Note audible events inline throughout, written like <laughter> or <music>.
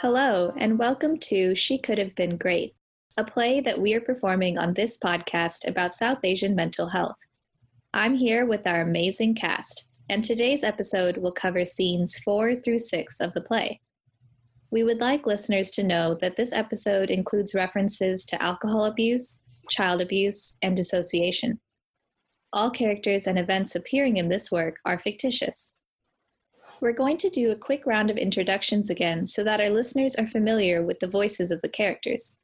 Hello, and welcome to She Could Have Been Great, a play that we are performing on this podcast about South Asian mental health. I'm here with our amazing cast, and today's episode will cover scenes four through six of the play. We would like listeners to know that this episode includes references to alcohol abuse, child abuse, and dissociation. All characters and events appearing in this work are fictitious. We're going to do a quick round of introductions again so that our listeners are familiar with the voices of the characters.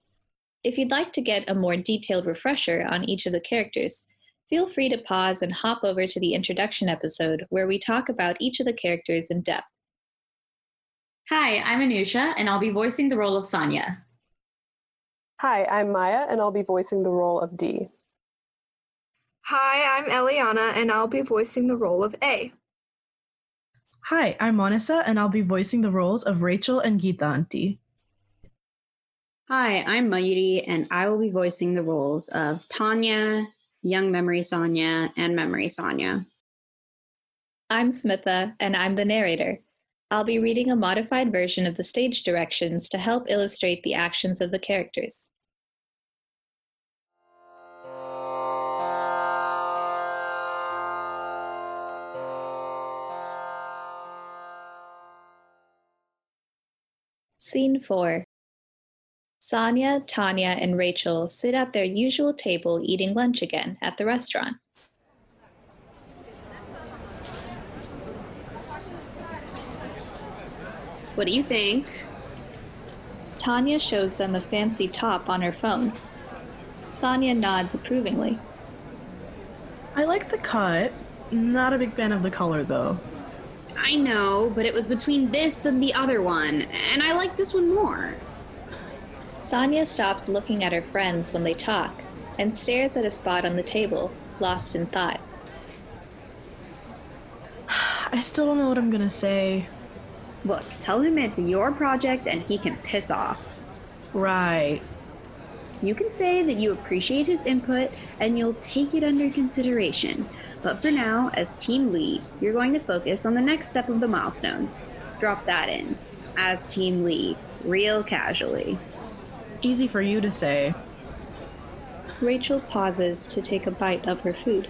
If you'd like to get a more detailed refresher on each of the characters, feel free to pause and hop over to the introduction episode where we talk about each of the characters in depth. Hi, I'm Anusha, and I'll be voicing the role of Sanya. Hi, I'm Maya, and I'll be voicing the role of D. Hi, I'm Eliana, and I'll be voicing the role of A. Hi, I'm Monisa, and I'll be voicing the roles of Rachel and Geeta Auntie. Hi, I'm Mayuri, and I will be voicing the roles of Tanya, Young Memory Sonia, and Memory Sonia. I'm Smitha, and I'm the narrator. I'll be reading a modified version of the stage directions to help illustrate the actions of the characters. Scene 4 Sanya, Tanya, and Rachel sit at their usual table eating lunch again at the restaurant. What do you think? Tanya shows them a fancy top on her phone. Sanya nods approvingly. I like the cut. Not a big fan of the color, though. I know, but it was between this and the other one, and I like this one more. Sanya stops looking at her friends when they talk and stares at a spot on the table, lost in thought. I still don't know what I'm gonna say. Look, tell him it's your project and he can piss off. Right. You can say that you appreciate his input and you'll take it under consideration. But for now, as team lead, you're going to focus on the next step of the milestone. Drop that in. As team lead, real casually. Easy for you to say. Rachel pauses to take a bite of her food.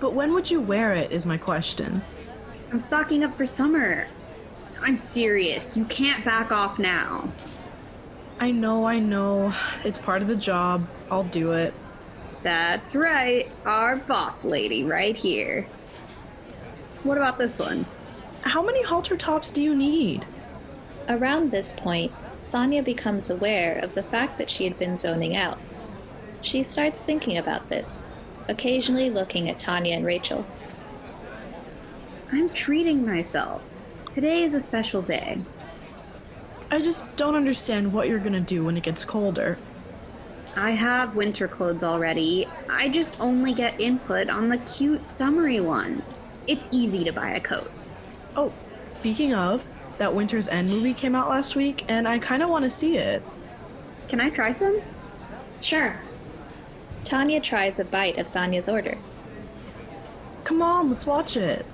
But when would you wear it, is my question. I'm stocking up for summer. I'm serious. You can't back off now. I know, I know. It's part of the job. I'll do it. That's right. Our boss lady right here. What about this one? How many halter tops do you need? Around this point, Sanya becomes aware of the fact that she had been zoning out. She starts thinking about this, occasionally looking at Tanya and Rachel. I'm treating myself. Today is a special day. I just don't understand what you're gonna do when it gets colder. I have winter clothes already. I just only get input on the cute summery ones. It's easy to buy a coat. Oh, speaking of, that Winter's End movie came out last week, and I kinda wanna see it. Can I try some? Sure. Tanya tries a bite of Sanya's order. Come on, let's watch it.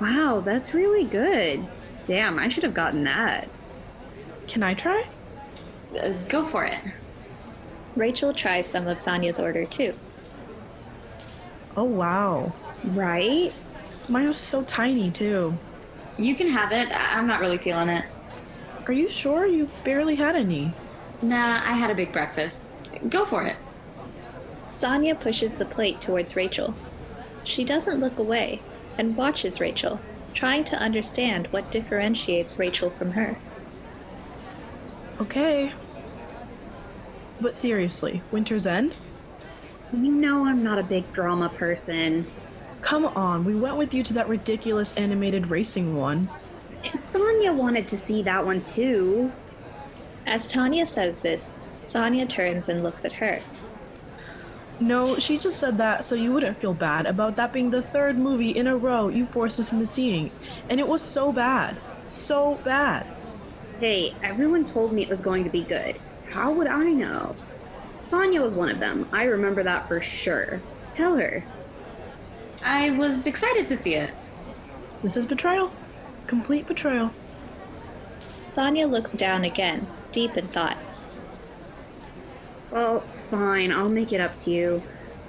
Wow, that's really good. Damn, I should have gotten that. Can I try? Uh, go for it. Rachel tries some of Sanya's order too. Oh wow. Right? Mine was so tiny too. You can have it. I- I'm not really feeling it. Are you sure you barely had any? Nah, I had a big breakfast. Go for it. Sanya pushes the plate towards Rachel. She doesn't look away and watches Rachel, trying to understand what differentiates Rachel from her. Okay. But seriously, Winter's End? You know I'm not a big drama person. Come on, we went with you to that ridiculous animated racing one. And Sonia wanted to see that one too. As Tanya says this, Sanya turns and looks at her. No, she just said that so you wouldn't feel bad about that being the third movie in a row you forced us into seeing. And it was so bad. So bad. Hey, everyone told me it was going to be good. How would I know? Sonia was one of them. I remember that for sure. Tell her. I was excited to see it. This is betrayal. Complete betrayal. Sonia looks down again, deep in thought. Well, fine, I'll make it up to you.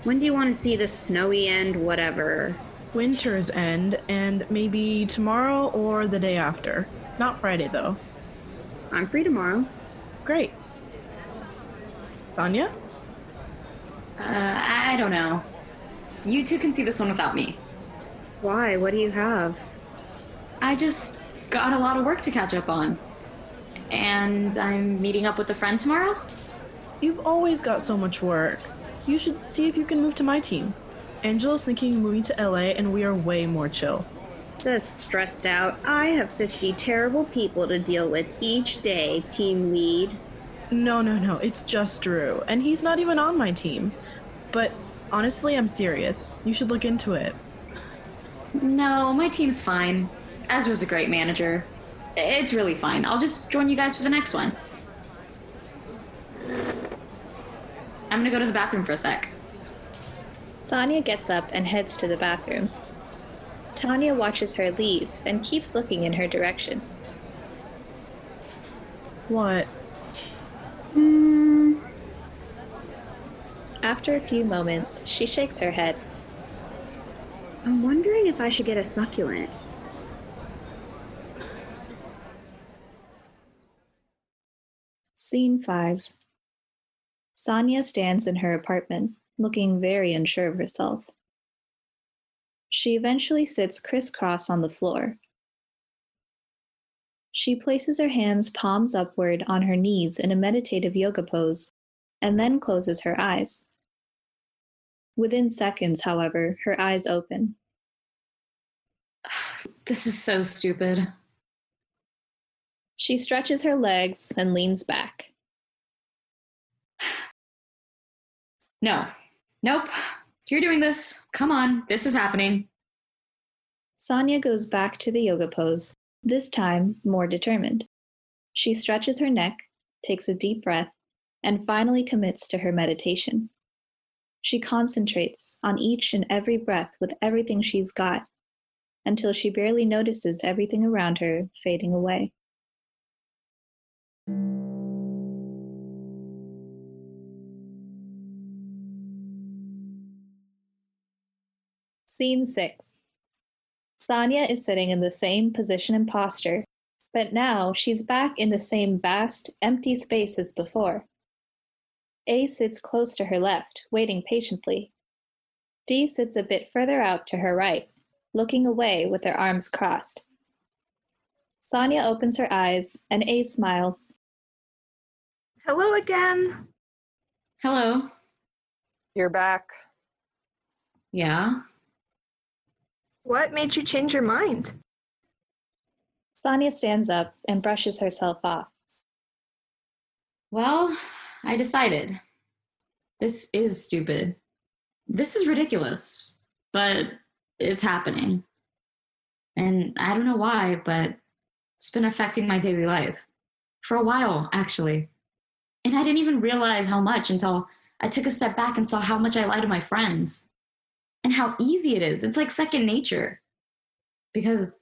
When do you want to see the snowy end, whatever? Winter's end, and maybe tomorrow or the day after. Not Friday, though. I'm free tomorrow. Great. Sonia? Uh, I don't know. You two can see this one without me. Why? What do you have? I just got a lot of work to catch up on. And I'm meeting up with a friend tomorrow? You've always got so much work. You should see if you can move to my team. Angela's thinking of moving to LA, and we are way more chill. Says stressed out. I have 50 terrible people to deal with each day, team lead. No, no, no, it's just Drew, and he's not even on my team. But honestly, I'm serious. You should look into it. No, my team's fine. Ezra's a great manager. It's really fine. I'll just join you guys for the next one. I'm gonna go to the bathroom for a sec. Sonia gets up and heads to the bathroom. Tanya watches her leave and keeps looking in her direction. What? Hmm. After a few moments, she shakes her head. I'm wondering if I should get a succulent. Scene 5 Sonia stands in her apartment, looking very unsure of herself. She eventually sits crisscross on the floor. She places her hands palms upward on her knees in a meditative yoga pose and then closes her eyes. Within seconds, however, her eyes open. <sighs> This is so stupid. She stretches her legs and leans back. <sighs> No. Nope. You're doing this. Come on. This is happening. Sonia goes back to the yoga pose, this time more determined. She stretches her neck, takes a deep breath, and finally commits to her meditation. She concentrates on each and every breath with everything she's got until she barely notices everything around her fading away. Scene 6 Sonia is sitting in the same position and posture, but now she's back in the same vast, empty space as before. A sits close to her left, waiting patiently. D sits a bit further out to her right, looking away with her arms crossed. Sonia opens her eyes, and A smiles. Hello again. Hello. You're back. Yeah. What made you change your mind? Sonia stands up and brushes herself off. Well, I decided. This is stupid. This is ridiculous, but it's happening. And I don't know why, but it's been affecting my daily life. For a while, actually. And I didn't even realize how much until I took a step back and saw how much I lie to my friends and how easy it is. It's like second nature because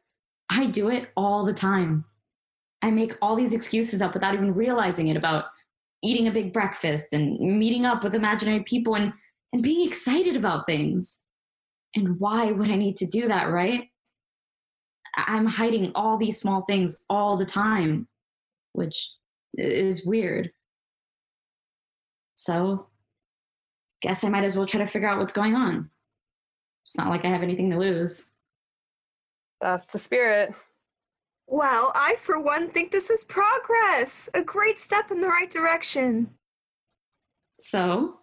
I do it all the time. I make all these excuses up without even realizing it about eating a big breakfast and meeting up with imaginary people and, and being excited about things. And why would I need to do that, right? I'm hiding all these small things all the time, which is weird. So, guess I might as well try to figure out what's going on. It's not like I have anything to lose. That's the spirit. Well, I for one think this is progress. A great step in the right direction. So,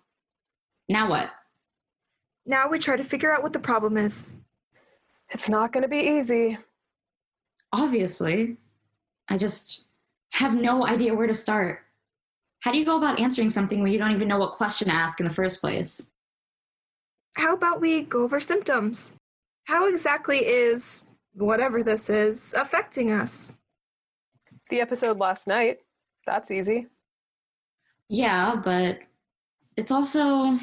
now what? Now we try to figure out what the problem is. It's not going to be easy. Obviously, I just have no idea where to start. How do you go about answering something when you don't even know what question to ask in the first place? How about we go over symptoms? How exactly is whatever this is affecting us? The episode last night. That's easy. Yeah, but it's also,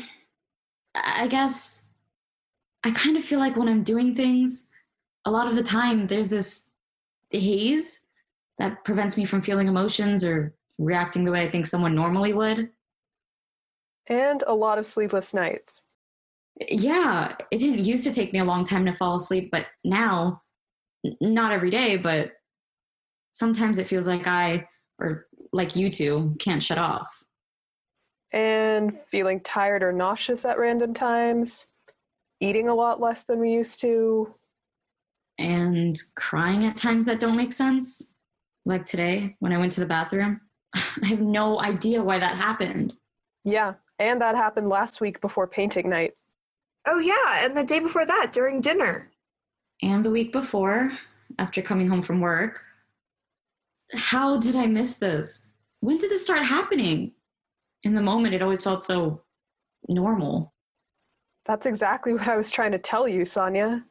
I guess, I kind of feel like when I'm doing things, a lot of the time there's this haze that prevents me from feeling emotions or reacting the way I think someone normally would. And a lot of sleepless nights. Yeah, it didn't used to take me a long time to fall asleep, but now, not every day, but sometimes it feels like I, or like you two, can't shut off. And feeling tired or nauseous at random times. Eating a lot less than we used to. And crying at times that don't make sense. Like today when I went to the bathroom. <laughs> I have no idea why that happened. Yeah, and that happened last week before painting night. Oh, yeah, and the day before that during dinner. And the week before, after coming home from work. How did I miss this? When did this start happening? In the moment, it always felt so normal. That's exactly what I was trying to tell you, Sonia.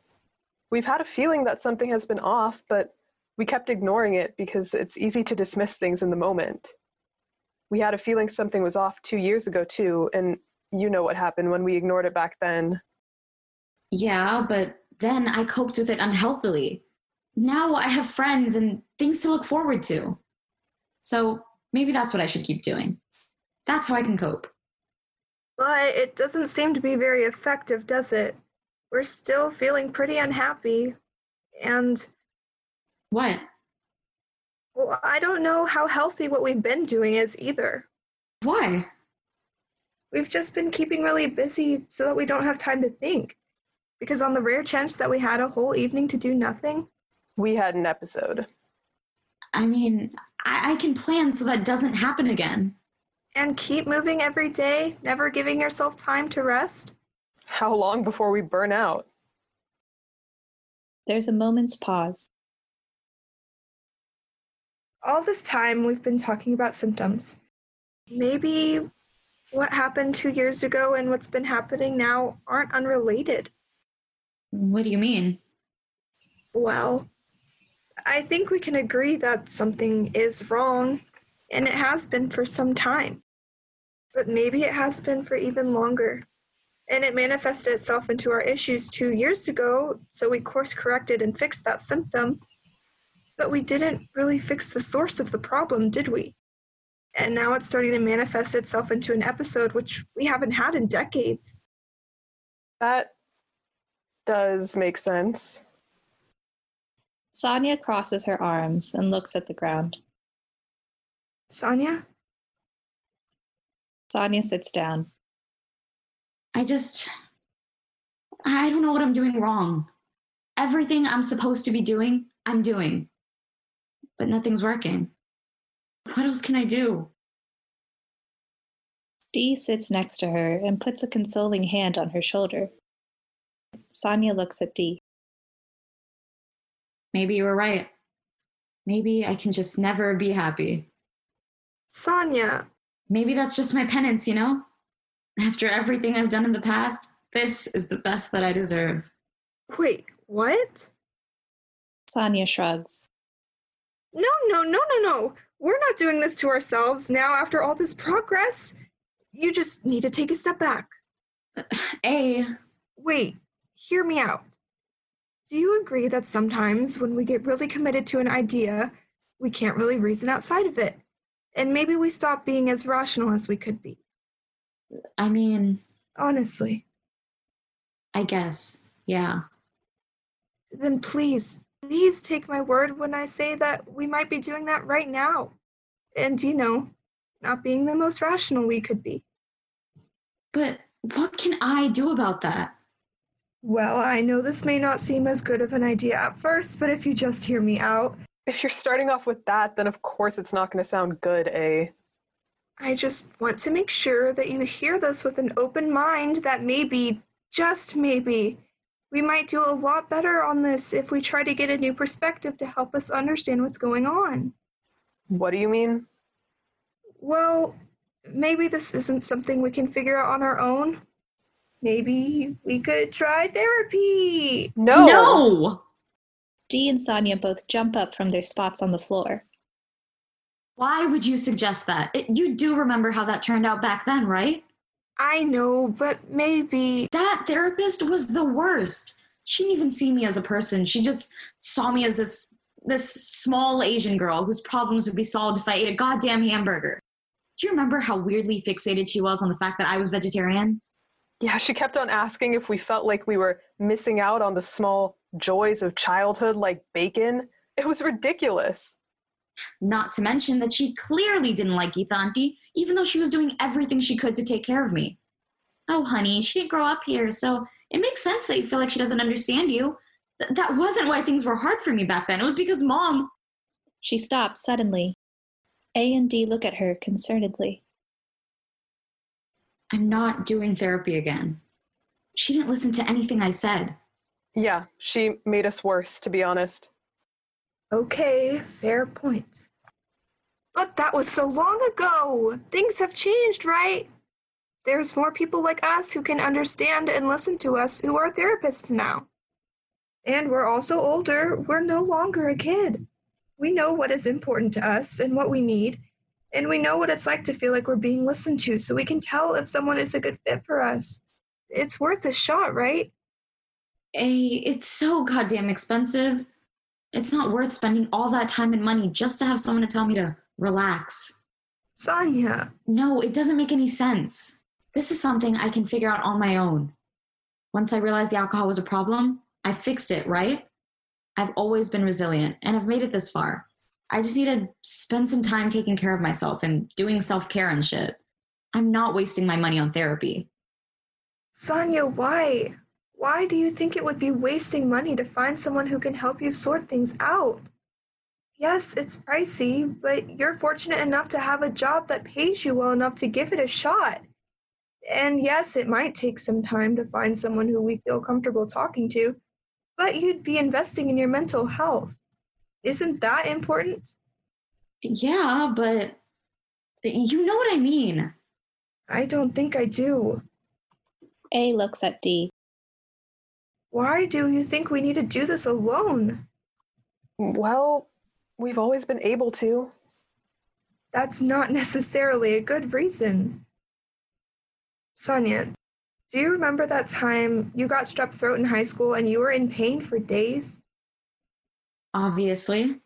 We've had a feeling that something has been off, but we kept ignoring it because it's easy to dismiss things in the moment. We had a feeling something was off two years ago, too, and you know what happened when we ignored it back then. Yeah, but then I coped with it unhealthily. Now I have friends and things to look forward to. So maybe that's what I should keep doing. That's how I can cope. But it doesn't seem to be very effective, does it? We're still feeling pretty unhappy. And, What? well, I don't know how healthy what we've been doing is either. Why? We've just been keeping really busy so that we don't have time to think. Because on the rare chance that we had a whole evening to do nothing, We had an episode. I mean, I, I can plan so that doesn't happen again. and keep moving every day, never giving yourself time to rest. How long before we burn out? There's a moment's pause. All this time, we've been talking about symptoms. Maybe what happened two years ago and what's been happening now aren't unrelated. What do you mean? Well, I think we can agree that something is wrong, and it has been for some time. But maybe it has been for even longer. And it manifested itself into our issues two years ago, so we course corrected and fixed that symptom. But we didn't really fix the source of the problem, did we? And now it's starting to manifest itself into an episode which we haven't had in decades. That does make sense. Sonia crosses her arms and looks at the ground. Sonia? Sonia sits down. I just. I don't know what I'm doing wrong. Everything I'm supposed to be doing, I'm doing. But nothing's working. What else can I do? D sits next to her and puts a consoling hand on her shoulder. Sonia looks at D. Maybe you were right. Maybe I can just never be happy. Sonia, Maybe that's just my penance, you know? After everything I've done in the past, this is the best that I deserve. wait, what? Sonia shrugs. No, no, no, no, no. We're not doing this to ourselves now after all this progress. You just need to take a step back. <sighs> A, Wait, hear me out. Do you agree that sometimes when we get really committed to an idea, we can't really reason outside of it? And maybe we stop being as rational as we could be. I mean, Honestly. I guess, yeah. Then please, please take my word when I say that we might be doing that right now. And, you know, not being the most rational we could be. But what can I do about that? Well, I know this may not seem as good of an idea at first, but if you just hear me out, If you're starting off with that, then of course it's not going to sound good, eh? I just want to make sure that you hear this with an open mind that maybe, just maybe, we might do a lot better on this if we try to get a new perspective to help us understand what's going on. What do you mean? Well, maybe this isn't something we can figure out on our own. Maybe we could try therapy. No! No! D and Sonia both jump up from their spots on the floor. Why would you suggest that? It, you do remember how that turned out back then, right? I know, but maybe. That therapist was the worst. She didn't even see me as a person. She just saw me as this this small Asian girl whose problems would be solved if I ate a goddamn hamburger. Do you remember how weirdly fixated she was on the fact that I was vegetarian? Yeah, she kept on asking if we felt like we were missing out on the small joys of childhood like bacon. It was ridiculous. Not to mention that she clearly didn't like Geeta Auntie, even though she was doing everything she could to take care of me. Oh, honey, she didn't grow up here, so it makes sense that you feel like she doesn't understand you. Th- that wasn't why things were hard for me back then. It was because mom. She stops suddenly. A and D look at her concernedly. I'm not doing therapy again. She didn't listen to anything I said. Yeah, she made us worse, to be honest. Okay, fair point. But that was so long ago. Things have changed, right? There's more people like us who can understand and listen to us who are therapists now. And we're also older. We're no longer a kid. We know what is important to us and what we need, and we know what it's like to feel like we're being listened to, so we can tell if someone is a good fit for us. It's worth a shot, right? A, it's so goddamn expensive. It's not worth spending all that time and money just to have someone to tell me to relax. Sonia, No, it doesn't make any sense. This is something I can figure out on my own. Once I realized the alcohol was a problem, I fixed it, right? I've always been resilient and I've made it this far. I just need to spend some time taking care of myself and doing self care and shit. I'm not wasting my money on therapy. Sonia, why? Why do you think it would be wasting money to find someone who can help you sort things out? Yes, it's pricey, but you're fortunate enough to have a job that pays you well enough to give it a shot. And yes, it might take some time to find someone who we feel comfortable talking to, but you'd be investing in your mental health. Isn't that important? Yeah, but you know what I mean. I don't think I do. A looks at D. Why do you think we need to do this alone? Well, we've always been able to. That's not necessarily a good reason. Sonia, do you remember that time you got strep throat in high school and you were in pain for days? Obviously.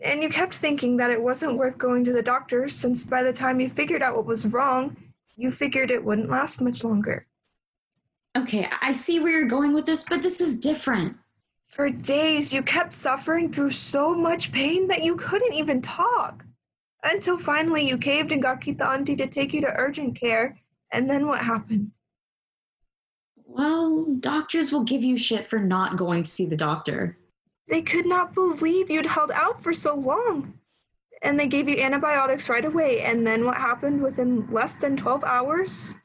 And you kept thinking that it wasn't worth going to the doctor since by the time you figured out what was wrong, you figured it wouldn't last much longer. Okay, I see where you're going with this, but this is different. For days, you kept suffering through so much pain that you couldn't even talk. Until finally you caved and got Geeta Auntie to take you to urgent care. And then what happened? Well, doctors will give you shit for not going to see the doctor. They could not believe you'd held out for so long. And they gave you antibiotics right away. And then what happened within less than 12 hours?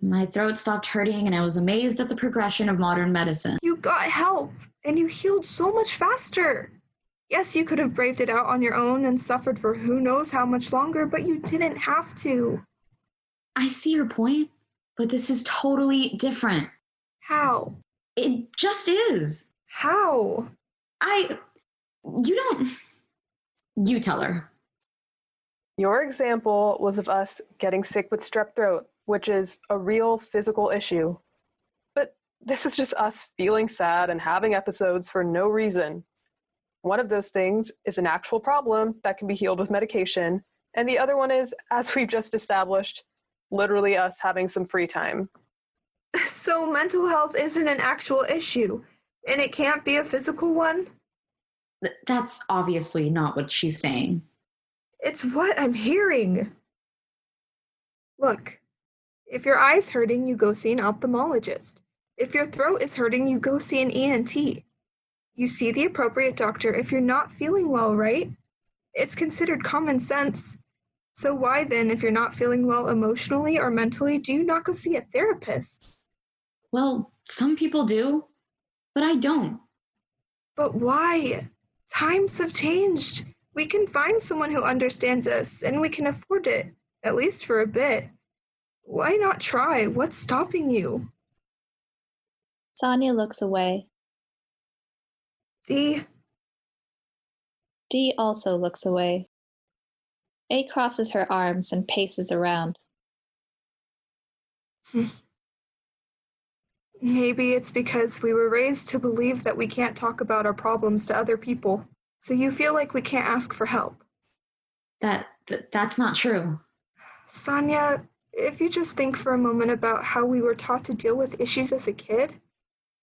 My throat stopped hurting, and I was amazed at the progression of modern medicine. You got help and you healed so much faster. Yes, you could have braved it out on your own and suffered for who knows how much longer, but you didn't have to. I see your point, but this is totally different. How? It just is. How? I. You don't. You tell her. Your example was of us getting sick with strep throat, which is a real physical issue. But this is just us feeling sad and having episodes for no reason. One of those things is an actual problem that can be healed with medication, and the other one is, as <laughs> we've just established, literally us having some free time. <laughs> So, mental health isn't an actual issue, and it can't be a physical one? That's obviously not what she's saying. It's what I'm hearing. Look, if your eye's hurting, you go see an ophthalmologist. If your throat is hurting, you go see an ENT. You see the appropriate doctor if you're not feeling well, right? It's considered common sense. So, why then, if you're not feeling well emotionally or mentally, do you not go see a therapist? Well, some people do, but I don't. But why? Times have changed. We can find someone who understands us, and we can afford it, at least for a bit. Why not try? What's stopping you? Sonia looks away. Dee, D also looks away. A crosses her arms and paces around. Hmm. Maybe it's because we were raised to believe that we can't talk about our problems to other people, so you feel like we can't ask for help. That, that that's not true. Sonia, if you just think for a moment about how we were taught to deal with issues as a kid,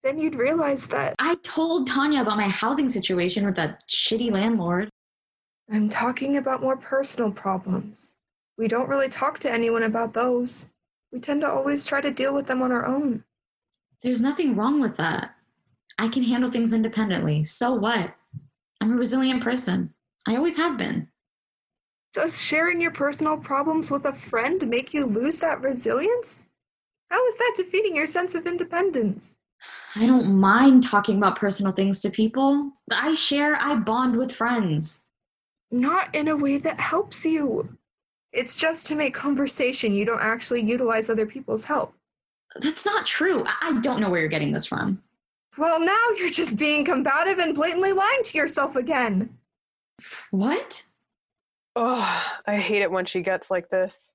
then you'd realize that I told Tanya about my housing situation with that shitty landlord. I'm talking about more personal problems. We don't really talk to anyone about those. We tend to always try to deal with them on our own. There's nothing wrong with that. I can handle things independently. So what? I'm a resilient person. I always have been. Does sharing your personal problems with a friend make you lose that resilience? How is that defeating your sense of independence? I don't mind talking about personal things to people. I share, I bond with friends. Not in a way that helps you. It's just to make conversation. You don't actually utilize other people's help. That's not true. I don't know where you're getting this from. Well, now <laughs> you're just being combative and blatantly lying to yourself again. What? Oh, I hate it when she gets like this.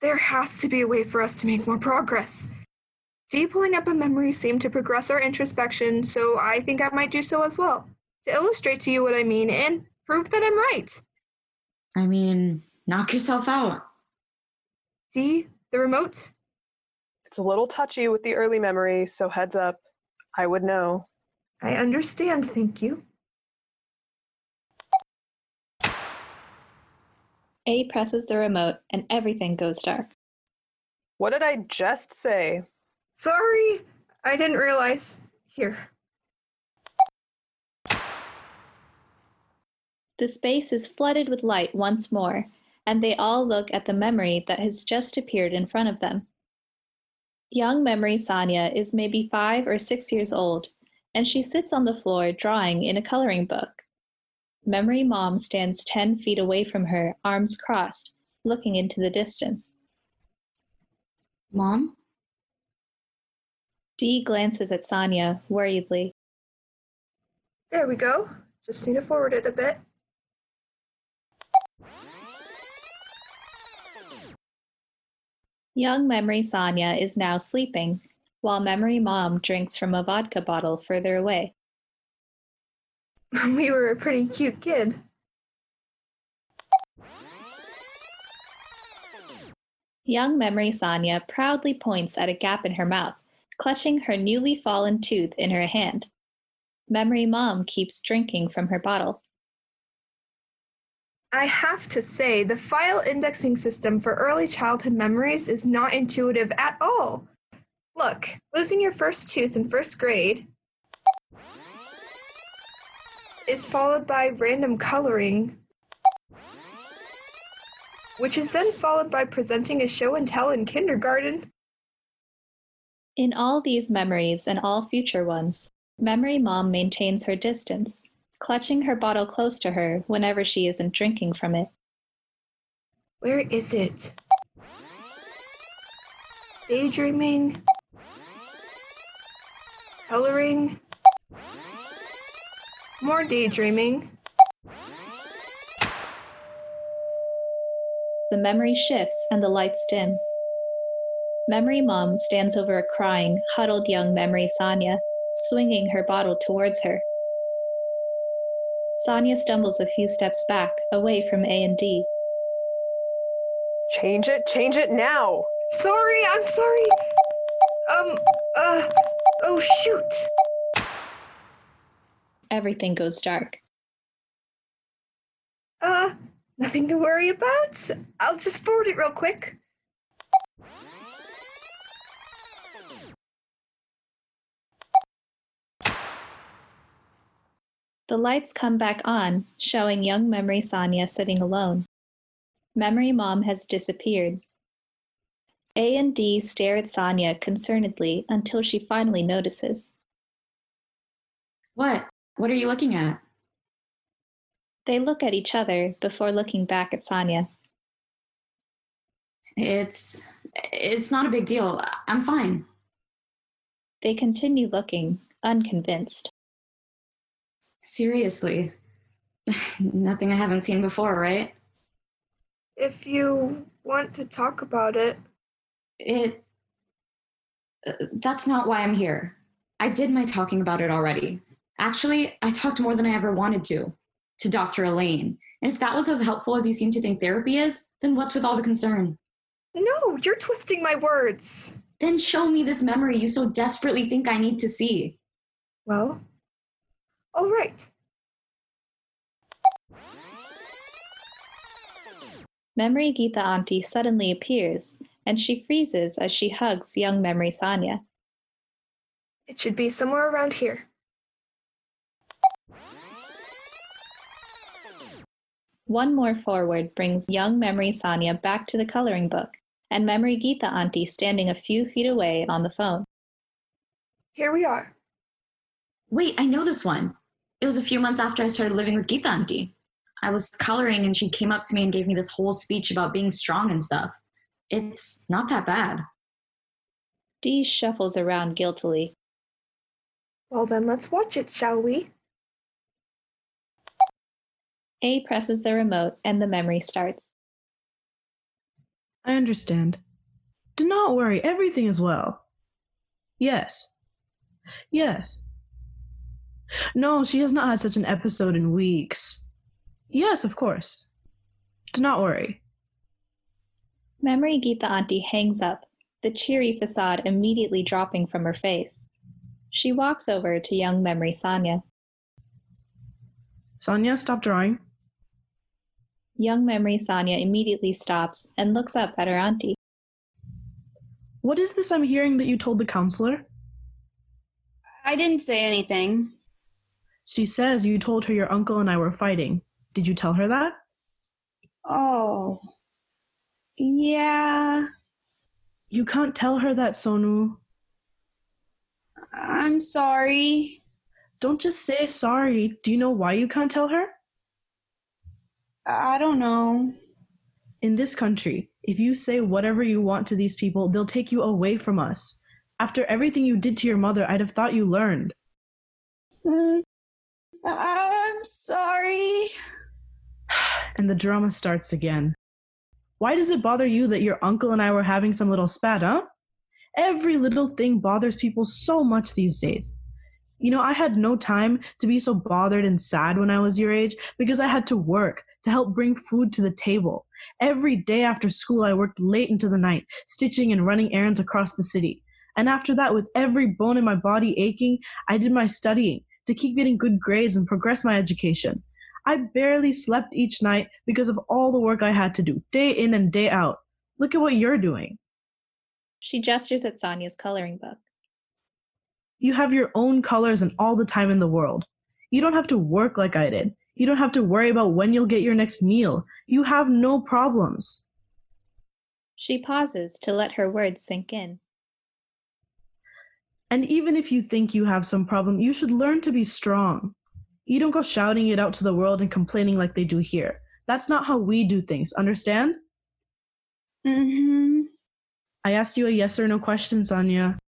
There has to be a way for us to make more progress. D pulling up a memory seemed to progress our introspection, so I think I might do so as well. To illustrate to you what I mean and prove that I'm right. I mean, knock yourself out. D, the remote? It's a little touchy with the early memory, so heads up. I would know. I understand, thank you. A presses the remote and everything goes dark. What did I just say? Sorry, I didn't realize. Here. The space is flooded with light once more, and they all look at the memory that has just appeared in front of them. Young memory Sonia is maybe five or six years old, and she sits on the floor drawing in a coloring book. Memory mom stands 10 feet away from her, arms crossed, looking into the distance. Mom? D glances at Sonia worriedly. There we go. Just need to forward it a bit. Young memory Sonia is now sleeping, while memory mom drinks from a vodka bottle further away. <laughs> we were a pretty cute kid. Young memory Sonia proudly points at a gap in her mouth, clutching her newly fallen tooth in her hand. Memory mom keeps drinking from her bottle. I have to say, the file indexing system for early childhood memories is not intuitive at all. Look, losing your first tooth in first grade is followed by random coloring, which is then followed by presenting a show and tell in kindergarten. In all these memories and all future ones, memory mom maintains her distance, clutching her bottle close to her whenever she isn't drinking from it. Where is it? Daydreaming? Coloring? More daydreaming. The memory shifts and the lights dim. Memory mom stands over a crying, huddled young memory Sonia, swinging her bottle towards her. Sonia stumbles a few steps back, away from A and D. Change it, change it now. Sorry, I'm sorry. Um, uh, oh shoot. Everything goes dark. Uh, nothing to worry about. I'll just forward it real quick. The lights come back on, showing young memory Sonia sitting alone. Memory mom has disappeared. A and D stare at Sonia concernedly until she finally notices. What? What are you looking at? They look at each other before looking back at Sonia. It's it's not a big deal. I'm fine. They continue looking, unconvinced. Seriously. <laughs> Nothing I haven't seen before, right? If you want to talk about it, It Uh, That's not why I'm here. I did my talking about it already. Actually, I talked more than I ever wanted to, to Dr. Elaine. And if that was as helpful as you seem to think therapy is, then what's with all the concern? No, you're twisting my words. Then show me this memory you so desperately think I need to see. Well, all right. Memory Geeta Auntie suddenly appears, and she freezes as she hugs young Memory Sanya. It should be somewhere around here. One more forward brings young Memory Sanya back to the coloring book, and Memory Geeta Auntie standing a few feet away on the phone. Here we are. Wait, I know this one. It was a few months after I started living with Geeta Auntie. I was coloring and she came up to me and gave me this whole speech about being strong and stuff. It's not that bad. D shuffles around guiltily. Well, then let's watch it, shall we? A presses the remote, and the memory starts. I understand. Do not worry, everything is well. Yes. Yes. No, she has not had such an episode in weeks. Yes, of course. Do not worry. Memory Geeta Auntie hangs up, the cheery facade immediately dropping from her face. She walks over to young Memory Sanya. Sonia, stop drawing. Young Memory Sanya immediately stops and looks up at her auntie. What is this I'm hearing that you told the counselor? I didn't say anything. She says you told her your uncle and I were fighting. Did you tell her that? Oh. Yeah. You can't tell her that, Sonu. I'm sorry. Don't just say sorry. Do you know why you can't tell her? I don't know. In this country, if you say whatever you want to these people, they'll take you away from us. After everything you did to your mother, I'd have thought you learned. Mm, I'm sorry. <sighs> And the drama starts again. Why does it bother you that your uncle and I were having some little spat, huh? Every little thing bothers people so much these days. You know, I had no time to be so bothered and sad when I was your age because I had to work to help bring food to the table. Every day after school, I worked late into the night, stitching and running errands across the city. And after that, with every bone in my body aching, I did my studying to keep getting good grades and progress my education. I barely slept each night because of all the work I had to do, day in and day out. Look at what you're doing. She gestures at Sanya's coloring book. You have your own colors and all the time in the world. You don't have to work like I did. You don't have to worry about when you'll get your next meal. You have no problems. She pauses to let her words sink in. And even if you think you have some problem, you should learn to be strong. You don't go shouting it out to the world and complaining like they do here. That's not how we do things, understand? hmm I asked you a yes or no question, Sonia.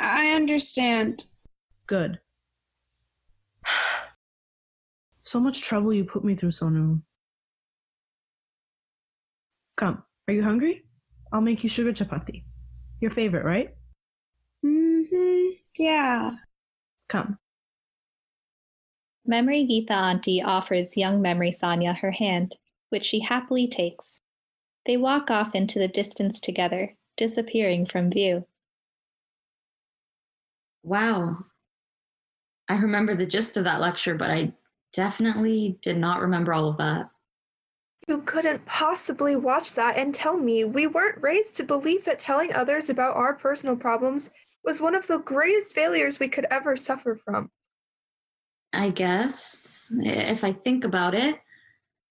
I understand. Good. So much trouble you put me through, Sonu. Come, are you hungry? I'll make you sugar chapati. Your favorite, right? Mm-hmm. Yeah. Come. Memory Geeta Auntie offers young Memory Sanya her hand, which she happily takes. They walk off into the distance together, disappearing from view. Wow. I remember the gist of that lecture, but I definitely did not remember all of that. You couldn't possibly watch that and tell me we weren't raised to believe that telling others about our personal problems was one of the greatest failures we could ever suffer from. I guess, if I think about it,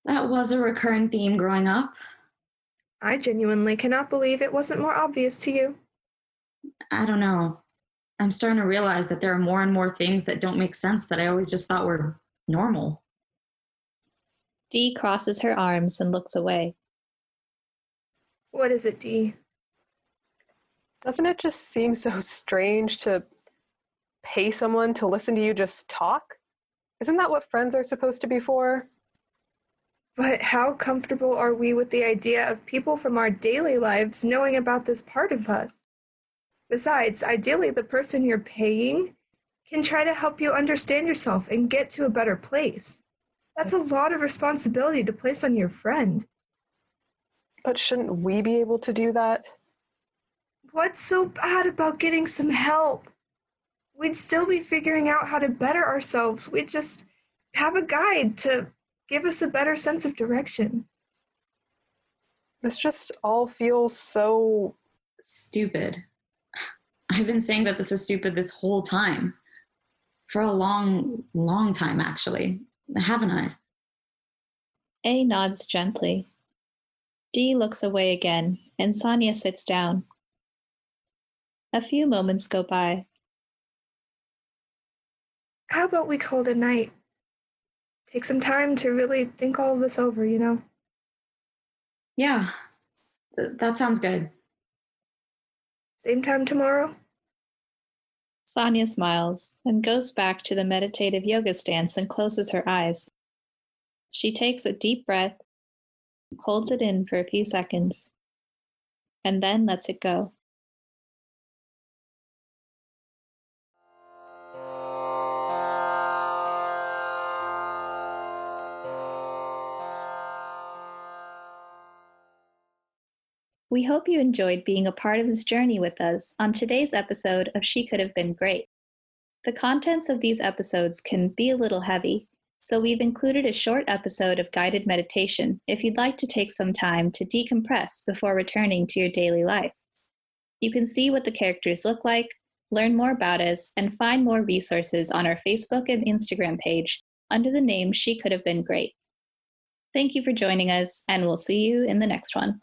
that was a recurring theme growing up. I genuinely cannot believe it wasn't more obvious to you. I don't know. I'm starting to realize that there are more and more things that don't make sense that I always just thought were normal. D crosses her arms and looks away. What is it, D? Doesn't it just seem so strange to pay someone to listen to you just talk? Isn't that what friends are supposed to be for? But how comfortable are we with the idea of people from our daily lives knowing about this part of us? Besides, ideally, the person you're paying can try to help you understand yourself and get to a better place. That's a lot of responsibility to place on your friend. But shouldn't we be able to do that? What's so bad about getting some help? We'd still be figuring out how to better ourselves. We'd just have a guide to give us a better sense of direction. This just all feels so. Stupid. <sighs> I've been saying that this is stupid this whole time. For a long, long time, actually. Haven't I? A nods gently. D looks away again, and Sonia sits down. A few moments go by. How about we call it a night? Take some time to really think all of this over, you know? Yeah, th- that sounds good. Same time tomorrow? Sonia smiles and goes back to the meditative yoga stance and closes her eyes. She takes a deep breath, holds it in for a few seconds, and then lets it go. We hope you enjoyed being a part of this journey with us on today's episode of She Could Have Been Great. The contents of these episodes can be a little heavy, so we've included a short episode of guided meditation if you'd like to take some time to decompress before returning to your daily life. You can see what the characters look like, learn more about us, and find more resources on our Facebook and Instagram page under the name She Could Have Been Great. Thank you for joining us, and we'll see you in the next one.